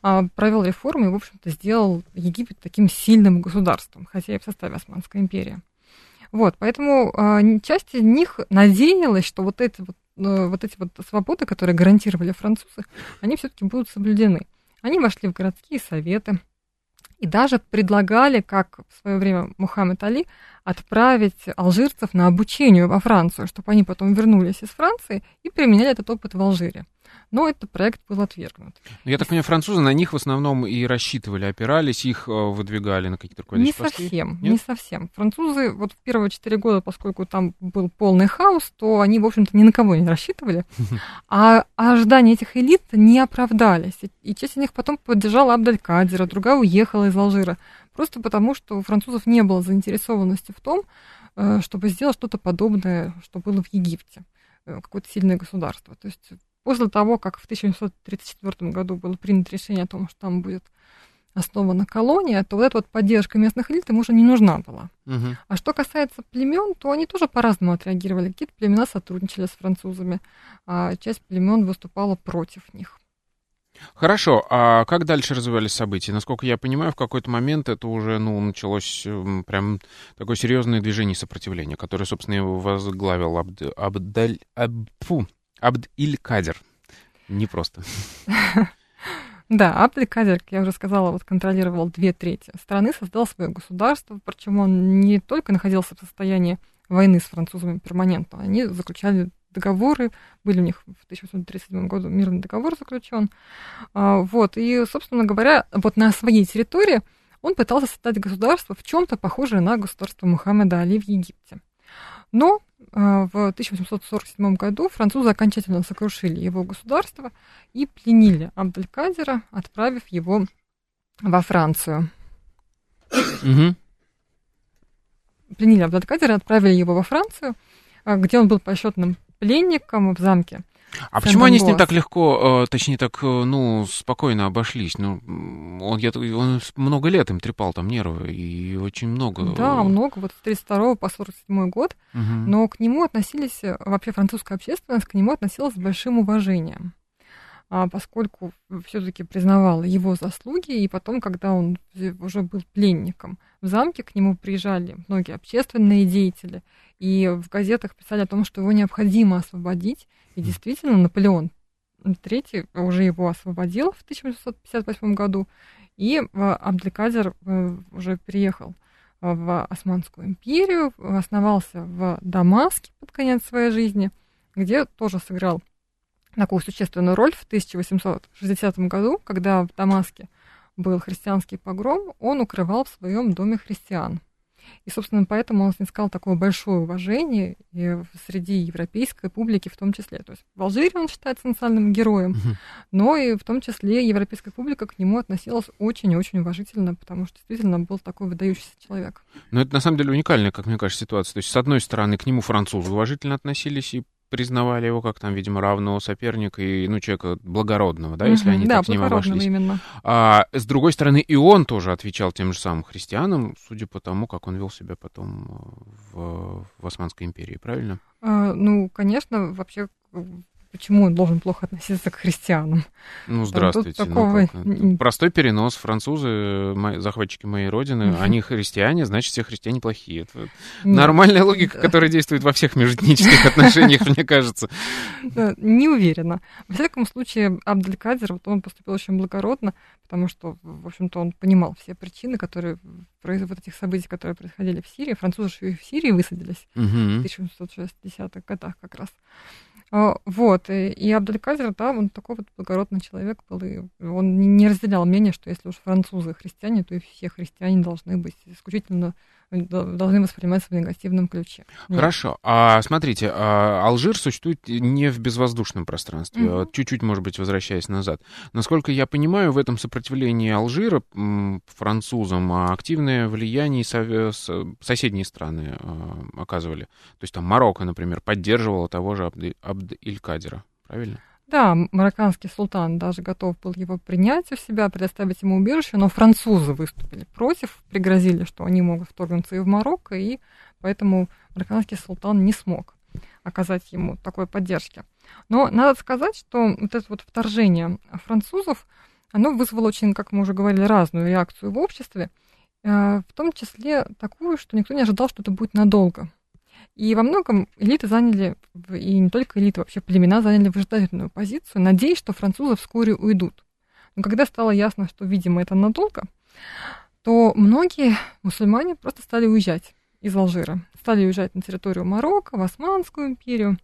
а, провел реформы и, в общем-то, сделал Египет таким сильным государством, хотя и в составе Османской империи. Вот, поэтому часть из них надеялась, что вот эти вот вот эти вот свободы, которые гарантировали французы, они все-таки будут соблюдены. Они вошли в городские советы и даже предлагали, как в свое время Мухаммед Али, отправить алжирцев на обучение во Францию, чтобы они потом вернулись из Франции и применяли этот опыт в Алжире но этот проект был отвергнут. Ну, я так понимаю, французы на них в основном и рассчитывали, опирались, их э, выдвигали на какие-то руководящие Не совсем, Нет? не совсем. Французы вот в первые четыре года, поскольку там был полный хаос, то они, в общем-то, ни на кого не рассчитывали, а, а ожидания этих элит не оправдались. И часть из них потом поддержала Абделькадира, другая уехала из Алжира, просто потому что у французов не было заинтересованности в том, э, чтобы сделать что-то подобное, что было в Египте э, какое-то сильное государство. То есть После того, как в 1734 году было принято решение о том, что там будет основана колония, то вот эта вот поддержка местных элит им уже не нужна была. Угу. А что касается племен, то они тоже по-разному отреагировали. Какие-то племена сотрудничали с французами, а часть племен выступала против них. Хорошо, а как дальше развивались события? Насколько я понимаю, в какой-то момент это уже ну, началось эм, прям такое серьезное движение сопротивления, которое, собственно, возглавил Абд... Абдаль... Аб... Фу, Абд-Иль-Кадер. Непросто. Да, Абдель-Кадер, как я уже сказала, вот контролировал две трети страны, создал свое государство, причем он не только находился в состоянии войны с французами перманентно, они заключали договоры, были у них в 1837 году мирный договор заключен. А, вот, и, собственно говоря, вот на своей территории он пытался создать государство в чем-то похожее на государство Мухаммеда Али в Египте. Но а, в 1847 году французы окончательно сокрушили его государство и пленили Абделькадера, отправив его во Францию. Угу. Пленили Абделькадера, отправили его во Францию, а, где он был почетным пленником в замке а почему они с ним так легко, э, точнее так, э, ну, спокойно обошлись? Ну, он, я, он много лет им трепал там нервы, и очень много... Да, много, вот с 32 по 47 год, угу. но к нему относились, э, вообще французская общественность к нему относилась с большим уважением поскольку все-таки признавала его заслуги, и потом, когда он уже был пленником в замке, к нему приезжали многие общественные деятели, и в газетах писали о том, что его необходимо освободить, и действительно Наполеон III уже его освободил в 1858 году, и Абделькадер э, уже переехал в Османскую империю, основался в Дамаске под конец своей жизни, где тоже сыграл такую существенную роль в 1860 году, когда в Дамаске был христианский погром, он укрывал в своем доме христиан. И, собственно, поэтому он снискал такое большое уважение и среди европейской публики в том числе. То есть в Алжире он считается национальным героем, но и в том числе европейская публика к нему относилась очень-очень уважительно, потому что действительно был такой выдающийся человек. Но это на самом деле уникальная, как мне кажется, ситуация. То есть, с одной стороны, к нему французы уважительно относились и признавали его как там, видимо, равного соперника и, ну, человека благородного, да, если они да, так с ним обошлись. именно. А с другой стороны, и он тоже отвечал тем же самым христианам, судя по тому, как он вел себя потом э, в, в Османской империи, правильно? А, ну, конечно, вообще почему он должен плохо относиться к христианам? Ну, здравствуйте. Ну, такого... ну, Простой перенос. Французы, мои, захватчики моей родины, они христиане, значит, все христиане плохие. Это Нет. нормальная логика, которая действует во всех межэтнических отношениях, мне кажется. Не уверена. Во всяком случае, Абделькадер, вот он поступил очень благородно, потому что, в общем-то, он понимал все причины, которые вот этих событий, которые происходили в Сирии. Французы же и в Сирии высадились в 1860-х годах как раз. А, вот, и, и Абделькадер, да, он такой вот благородный человек был, и он не разделял мнение, что если уж французы христиане, то и все христиане должны быть исключительно должны восприниматься в негативном ключе. Нет. Хорошо. А смотрите, а Алжир существует не в безвоздушном пространстве. Mm-hmm. Чуть-чуть, может быть, возвращаясь назад. Насколько я понимаю, в этом сопротивлении Алжира французам активное влияние соседние страны а, оказывали. То есть там Марокко, например, поддерживала того же Абд-Иль-Кадира. Правильно? Да, марокканский султан даже готов был его принять у себя, предоставить ему убежище, но французы выступили против, пригрозили, что они могут вторгнуться и в Марокко, и поэтому марокканский султан не смог оказать ему такой поддержки. Но надо сказать, что вот это вот вторжение французов, оно вызвало очень, как мы уже говорили, разную реакцию в обществе, э, в том числе такую, что никто не ожидал, что это будет надолго. И во многом элиты заняли, и не только элиты, вообще племена заняли выжидательную позицию, надеясь, что французы вскоре уйдут. Но когда стало ясно, что, видимо, это надолго, то многие мусульмане просто стали уезжать из Алжира. Стали уезжать на территорию Марокко, в Османскую империю,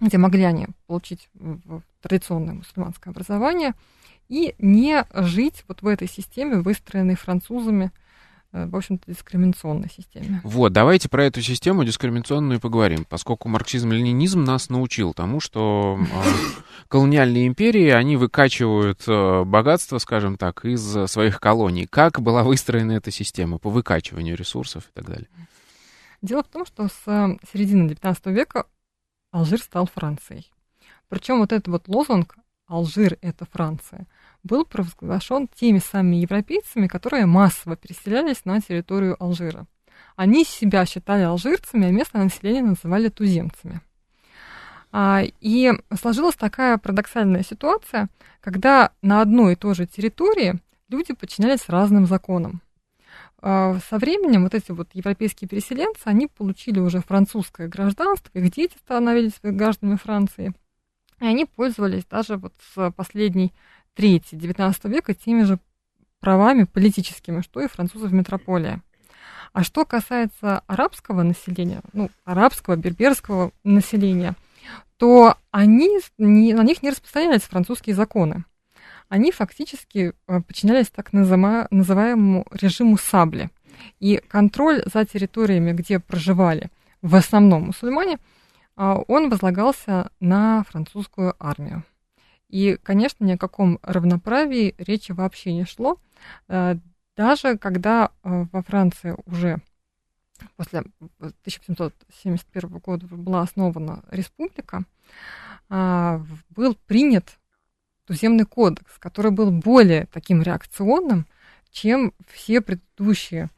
где могли они получить традиционное мусульманское образование и не жить вот в этой системе, выстроенной французами, в общем-то, дискриминационной системе. Вот, давайте про эту систему дискриминационную поговорим, поскольку марксизм-ленинизм нас научил тому, что а, колониальные империи, они выкачивают э, богатство, скажем так, из своих колоний. Как была выстроена эта система по выкачиванию ресурсов и так далее? Дело в том, что с э, середины XIX века Алжир стал Францией. Причем вот этот вот лозунг «Алжир – это Франция» был провозглашен теми самыми европейцами, которые массово переселялись на территорию Алжира. Они себя считали алжирцами, а местное население называли туземцами. А, и сложилась такая парадоксальная ситуация, когда на одной и той же территории люди подчинялись разным законам. А, со временем вот эти вот европейские переселенцы, они получили уже французское гражданство, их дети становились гражданами Франции, и они пользовались даже вот с последней трети XIX века теми же правами политическими, что и французы в метрополии. А что касается арабского населения, ну, арабского, берберского населения, то они, не, на них не распространялись французские законы они фактически э, подчинялись так называемому режиму сабли. И контроль за территориями, где проживали в основном мусульмане, а, он возлагался на французскую армию. И, конечно, ни о каком равноправии речи вообще не шло. Э, даже когда э, во Франции уже после 1771 года была основана республика, а, был принят туземный кодекс, который был более таким реакционным, чем все предыдущие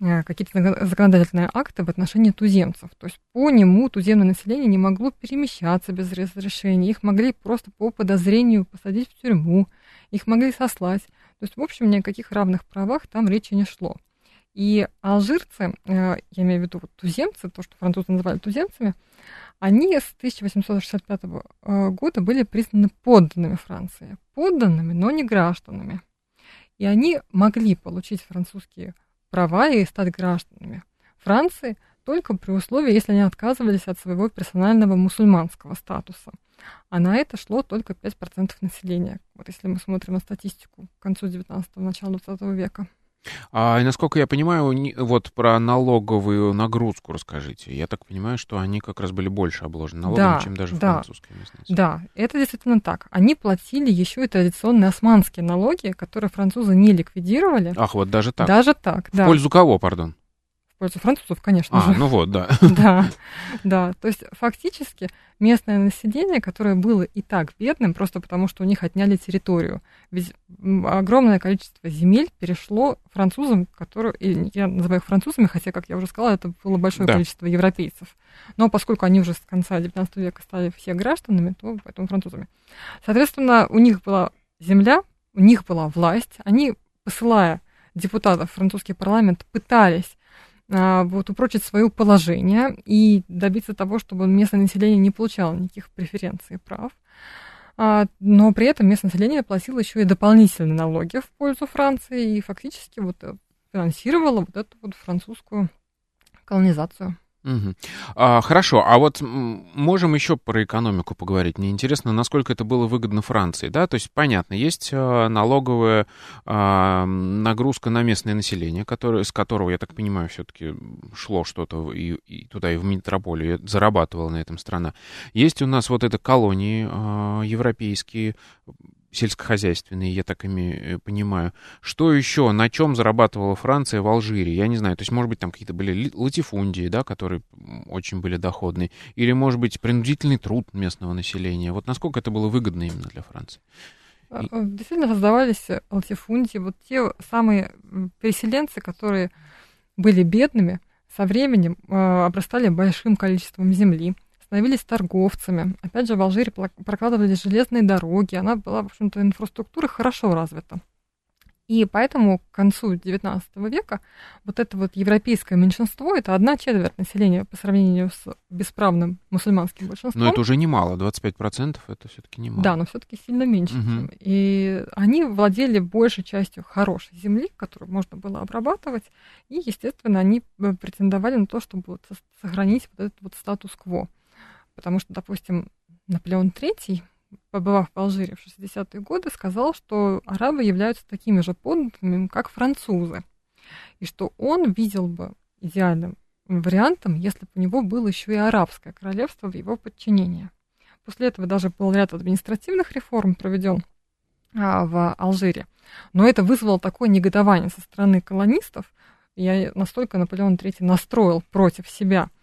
какие-то законодательные акты в отношении туземцев. То есть по нему туземное население не могло перемещаться без разрешения, их могли просто по подозрению посадить в тюрьму, их могли сослать. То есть, в общем, ни о каких равных правах там речи не шло. И алжирцы, э, я имею в виду вот туземцы, то, что французы называли туземцами, они с 1865 э, года были признаны подданными Франции. Подданными, но не гражданами. И они могли получить французские права и стать гражданами Франции только при условии, если они отказывались от своего персонального мусульманского статуса. А на это шло только 5% населения. Вот если мы смотрим на статистику к концу 19-го, начала 20 века. А насколько я понимаю, вот про налоговую нагрузку расскажите. Я так понимаю, что они как раз были больше обложены налогами, да, чем даже да, французские местности. Да, это действительно так. Они платили еще и традиционные османские налоги, которые французы не ликвидировали. Ах, вот даже так. Даже так, В да. пользу кого, пардон? Пользу французов, конечно а, же. ну вот, да. Да, да. То есть фактически местное население, которое было и так бедным, просто потому что у них отняли территорию. Ведь огромное количество земель перешло французам, которые, я называю их французами, хотя, как я уже сказала, это было большое да. количество европейцев. Но поскольку они уже с конца XIX века стали все гражданами, то поэтому французами. Соответственно, у них была земля, у них была власть, они, посылая депутатов в французский парламент, пытались вот, упрочить свое положение и добиться того, чтобы местное население не получало никаких преференций и прав. А, но при этом местное население платило еще и дополнительные налоги в пользу Франции и фактически вот э, финансировало вот эту вот французскую колонизацию. Угу. А, хорошо, а вот можем еще про экономику поговорить. Мне интересно, насколько это было выгодно Франции, да? То есть, понятно, есть а, налоговая а, нагрузка на местное население, которое, с которого, я так понимаю, все-таки шло что-то и, и туда, и в метрополию, зарабатывала на этом страна. Есть у нас вот это колонии а, европейские, сельскохозяйственные, я так ими э, понимаю. Что еще, на чем зарабатывала Франция в Алжире? Я не знаю, то есть, может быть, там какие-то были латифундии, да, которые очень были доходные, или, может быть, принудительный труд местного населения. Вот насколько это было выгодно именно для Франции? А, а, действительно создавались латифундии, вот те самые переселенцы, которые были бедными, со временем э, обрастали большим количеством земли, становились торговцами. Опять же, в Алжире прокладывались железные дороги, она была, в общем-то, инфраструктура хорошо развита. И поэтому к концу XIX века вот это вот европейское меньшинство, это одна четверть населения по сравнению с бесправным мусульманским большинством. Но это уже немало, 25% это все-таки немало. Да, но все-таки сильно меньше. Угу. И они владели большей частью хорошей земли, которую можно было обрабатывать, и, естественно, они э, претендовали на то, чтобы вот сохранить вот этот вот статус-кво. Потому что, допустим, Наполеон III побывав в Алжире в 60-е годы, сказал, что арабы являются такими же подданными, как французы. И что он видел бы идеальным вариантом, если бы у него было еще и арабское королевство в его подчинении. После этого даже был ряд административных реформ проведен а, в Алжире. Но это вызвало такое негодование со стороны колонистов. Я настолько Наполеон III настроил против себя –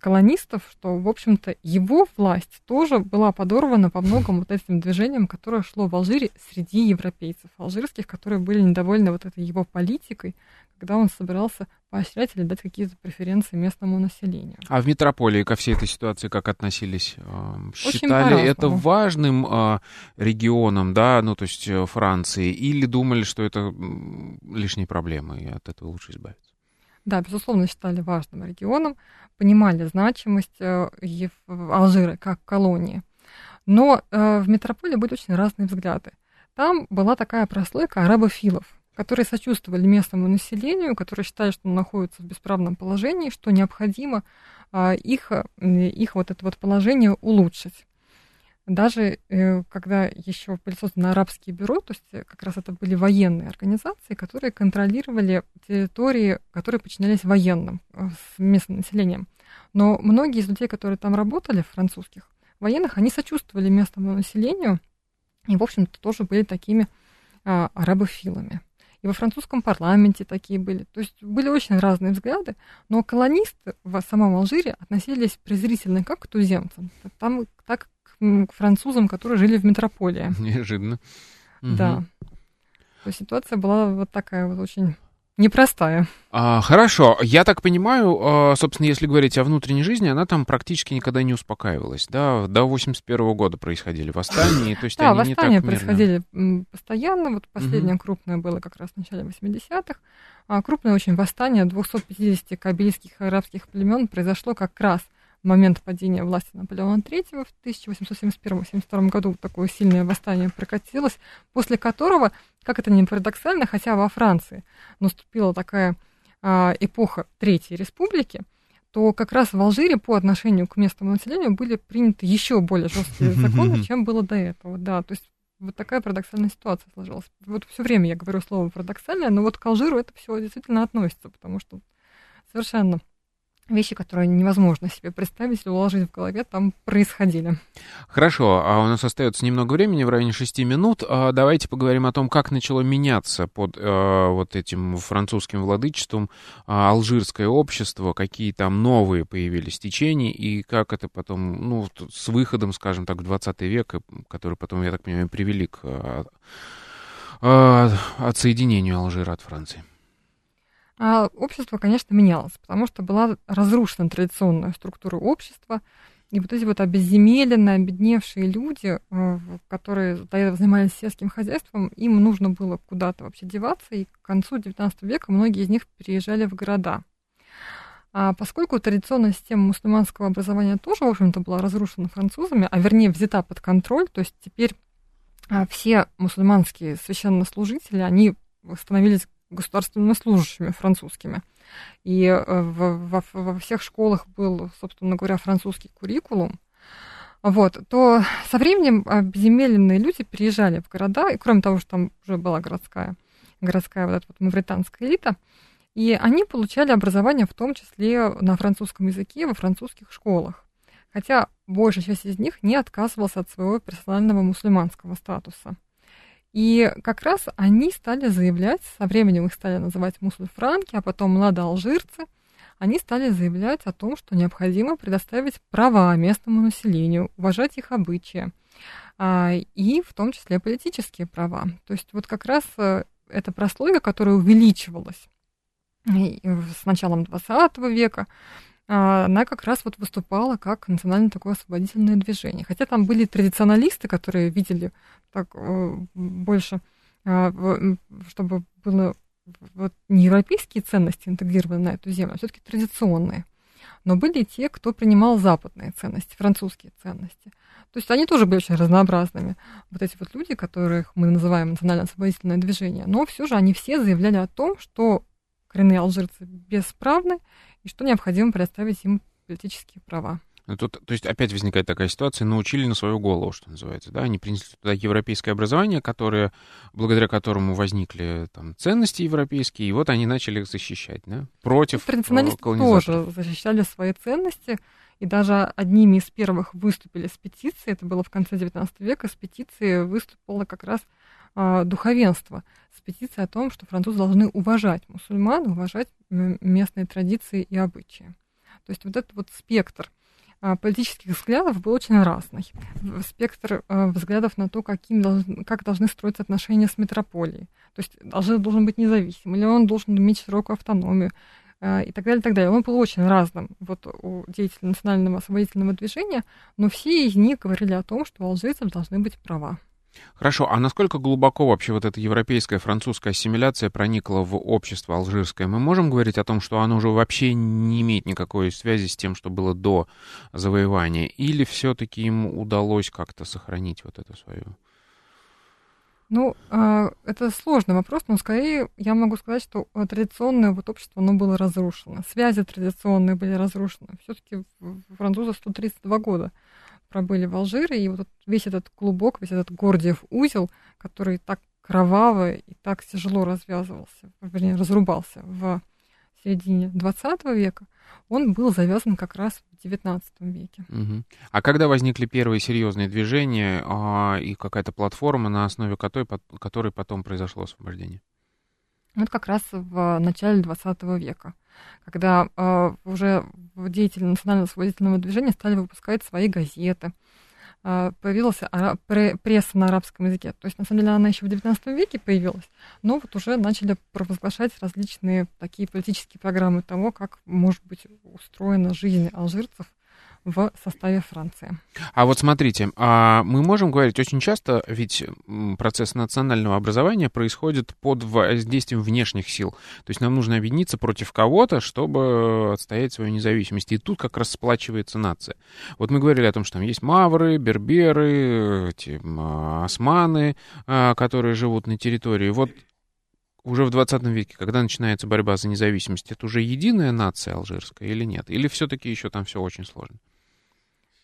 колонистов, что, в общем-то, его власть тоже была подорвана по многим вот этим движениям, которое шло в Алжире среди европейцев алжирских, которые были недовольны вот этой его политикой, когда он собирался поощрять или дать какие-то преференции местному населению. А в метрополии ко всей этой ситуации как относились? Считали это важным а, регионом, да, ну то есть э, Франции, или думали, что это лишние проблемы, и от этого лучше избавиться? Да, безусловно, считали важным регионом, понимали значимость э, Алжира как колонии. Но э, в метрополии были очень разные взгляды. Там была такая прослойка арабофилов, которые сочувствовали местному населению, которые считали, что он находится в бесправном положении, что необходимо э, их, их вот это вот положение улучшить даже э, когда еще были созданы арабские бюро, то есть э, как раз это были военные организации, которые контролировали территории, которые подчинялись военным, э, с местным населением. Но многие из людей, которые там работали, французских военных, они сочувствовали местному населению и, в общем-то, тоже были такими а, арабофилами. И во французском парламенте такие были. То есть были очень разные взгляды, но колонисты в самом Алжире относились презрительно как к туземцам, там, так к французам, которые жили в метрополии. Неожиданно. Да. Угу. То есть ситуация была вот такая вот очень непростая. А, хорошо. Я так понимаю, а, собственно, если говорить о внутренней жизни, она там практически никогда не успокаивалась. Да? До 81 года происходили восстания. То есть да, они восстания не так происходили постоянно. Вот последнее угу. крупное было как раз в начале 80-х. А крупное очень восстание 250 кабильских арабских племен произошло как раз – момент падения власти Наполеона III в 1871-1872 году такое сильное восстание прокатилось, после которого, как это ни парадоксально, хотя во Франции наступила такая а, эпоха Третьей Республики, то как раз в Алжире по отношению к местному населению были приняты еще более жесткие законы, чем было до этого. Да, то есть вот такая парадоксальная ситуация сложилась. Вот все время я говорю слово парадоксальное, но вот к Алжиру это все действительно относится, потому что совершенно вещи, которые невозможно себе представить или уложить в голове, там происходили. Хорошо, а у нас остается немного времени, в районе шести минут. А давайте поговорим о том, как начало меняться под э, вот этим французским владычеством э, алжирское общество, какие там новые появились течения, и как это потом, ну, с выходом, скажем так, в 20 век, который потом, я так понимаю, привели к э, э, отсоединению Алжира от Франции. А общество, конечно, менялось, потому что была разрушена традиционная структура общества, и вот эти вот обезземеленные, обедневшие люди, э, которые до этого занимались сельским хозяйством, им нужно было куда-то вообще деваться, и к концу XIX века многие из них переезжали в города. А поскольку традиционная система мусульманского образования тоже, в общем-то, была разрушена французами, а вернее взята под контроль, то есть теперь а, все мусульманские священнослужители, они становились государственными служащими французскими. И э, во, во всех школах был, собственно говоря, французский куррикулум. Вот, то со временем обезземеленные люди переезжали в города, и кроме того, что там уже была городская, городская вот эта вот мавританская элита, и они получали образование в том числе на французском языке во французских школах. Хотя большая часть из них не отказывалась от своего персонального мусульманского статуса. И как раз они стали заявлять, со временем их стали называть мусульфранки, а потом младоалжирцы, они стали заявлять о том, что необходимо предоставить права местному населению, уважать их обычаи, а, и в том числе политические права. То есть вот как раз э, эта прослойка, которая увеличивалась с началом 20 века, она как раз вот выступала как национальное такое освободительное движение. Хотя там были традиционалисты, которые видели так э, больше а, чтобы было вот не европейские ценности интегрированы на эту землю, а все-таки традиционные. Но были и те, кто принимал западные ценности, французские ценности. То есть они тоже были очень разнообразными. Вот эти вот люди, которых мы называем национально-освободительное движение, но все же они все заявляли о том, что коренные алжирцы бесправны и что необходимо предоставить им политические права. Ну, тут, то есть опять возникает такая ситуация, научили на свою голову, что называется, да, они принесли туда европейское образование, которое, благодаря которому возникли там ценности европейские, и вот они начали их защищать, да, против ну, Традиционалисты тоже защищали свои ценности, и даже одними из первых выступили с петицией, это было в конце XIX века, с петицией выступило как раз а, духовенство, с петицией о том, что французы должны уважать мусульман, уважать местные традиции и обычаи. То есть вот этот вот спектр а, политических взглядов был очень разный. Спектр а, взглядов на то, каким как должны строиться отношения с метрополией. То есть должен, должен быть независим, или он должен иметь широкую автономию и так далее, и так далее. Он был очень разным вот, у деятелей национального освободительного движения, но все из них говорили о том, что у алжирцев должны быть права. Хорошо, а насколько глубоко вообще вот эта европейская французская ассимиляция проникла в общество алжирское? Мы можем говорить о том, что оно уже вообще не имеет никакой связи с тем, что было до завоевания? Или все-таки ему удалось как-то сохранить вот это свое? Ну, а, это сложный вопрос, но скорее я могу сказать, что традиционное вот общество, оно было разрушено. Связи традиционные были разрушены. Все-таки французы 132 года пробыли в Алжире, и вот весь этот клубок, весь этот Гордиев узел, который так кроваво и так тяжело развязывался, вернее, разрубался в середине 20 века, он был завязан как раз в 19 веке. Угу. А когда возникли первые серьезные движения а, и какая-то платформа, на основе которой, которой потом произошло освобождение? Вот как раз в начале 20 века, когда э, уже деятели национального освободительного движения стали выпускать свои газеты, появилась ара- пресса на арабском языке. То есть, на самом деле, она еще в 19 веке появилась, но вот уже начали провозглашать различные такие политические программы того, как может быть устроена жизнь алжирцев в составе Франции. А вот смотрите, а мы можем говорить очень часто, ведь процесс национального образования происходит под воздействием внешних сил. То есть нам нужно объединиться против кого-то, чтобы отстоять свою независимость. И тут как раз сплачивается нация. Вот мы говорили о том, что там есть мавры, берберы, эти, османы, а, которые живут на территории. Вот уже в 20 веке, когда начинается борьба за независимость, это уже единая нация алжирская или нет? Или все-таки еще там все очень сложно?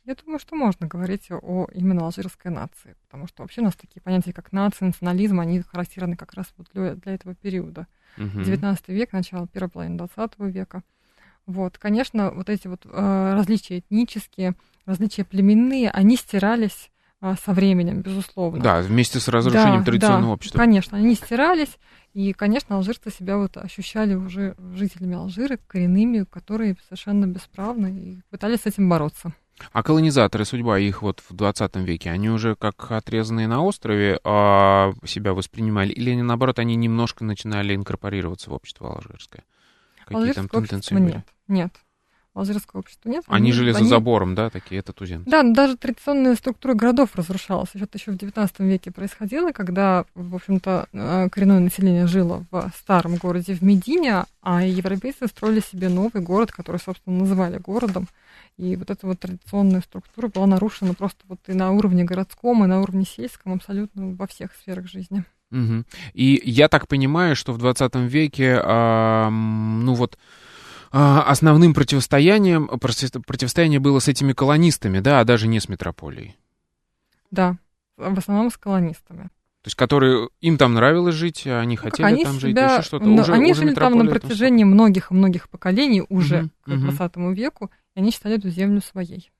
Я думаю, что можно говорить о именно алжирской нации, потому что вообще у нас такие понятия, как нация, национализм, они характерны как раз вот для, для этого периода. Угу. 19 век, начало первой половины 20 века. Вот, конечно, вот эти вот э, различия этнические, различия племенные, они стирались э, со временем, безусловно. Да, вместе с разрушением да, традиционного да, общества. Конечно, они стирались, и, конечно, алжирцы себя вот ощущали уже жителями Алжира, коренными, которые совершенно бесправны и пытались с этим бороться. А колонизаторы, судьба их вот в 20 веке, они уже как отрезанные на острове а, себя воспринимали? Или наоборот, они немножко начинали инкорпорироваться в общество алжирское? Какие там тенденции были? Нет, нет. Алжирского общества нет. Они, они жили за они... забором, да, такие, это туземцы? Да, но даже традиционная структура городов разрушалась. Это еще в 19 веке происходило, когда, в общем-то, э, коренное население жило в старом городе в Медине, а европейцы строили себе новый город, который, собственно, называли городом. И вот эта вот традиционная структура была нарушена просто вот и на уровне городском, и на уровне сельском, абсолютно во всех сферах жизни. Угу. И я так понимаю, что в 20 веке, э, ну вот, основным противостоянием, противостояние было с этими колонистами, да, а даже не с метрополией. Да, в основном с колонистами. То есть, которые им там нравилось жить, а они ну, хотели они там себя, жить, еще что-то. Уже, они уже жили там на протяжении многих-многих поколений уже угу, к 20 угу. веку, и они считали эту землю своей.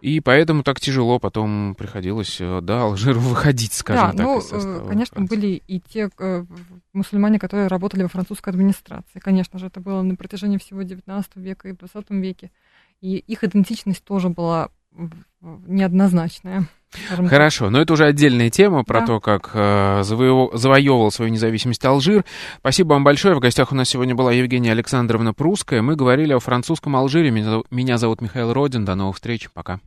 И поэтому так тяжело потом приходилось, э, да, Алжиру выходить, скажем да, так, ну, из состава конечно, Франции. были и те э, мусульмане, которые работали во французской администрации. Конечно же, это было на протяжении всего XIX века и XX веке. И их идентичность тоже была неоднозначная. Хорошо, но это уже отдельная тема про да. то, как э, завоевывал свою независимость Алжир. Спасибо вам большое. В гостях у нас сегодня была Евгения Александровна Прусская. Мы говорили о французском Алжире. Меня зовут Михаил Родин. До новых встреч. Пока.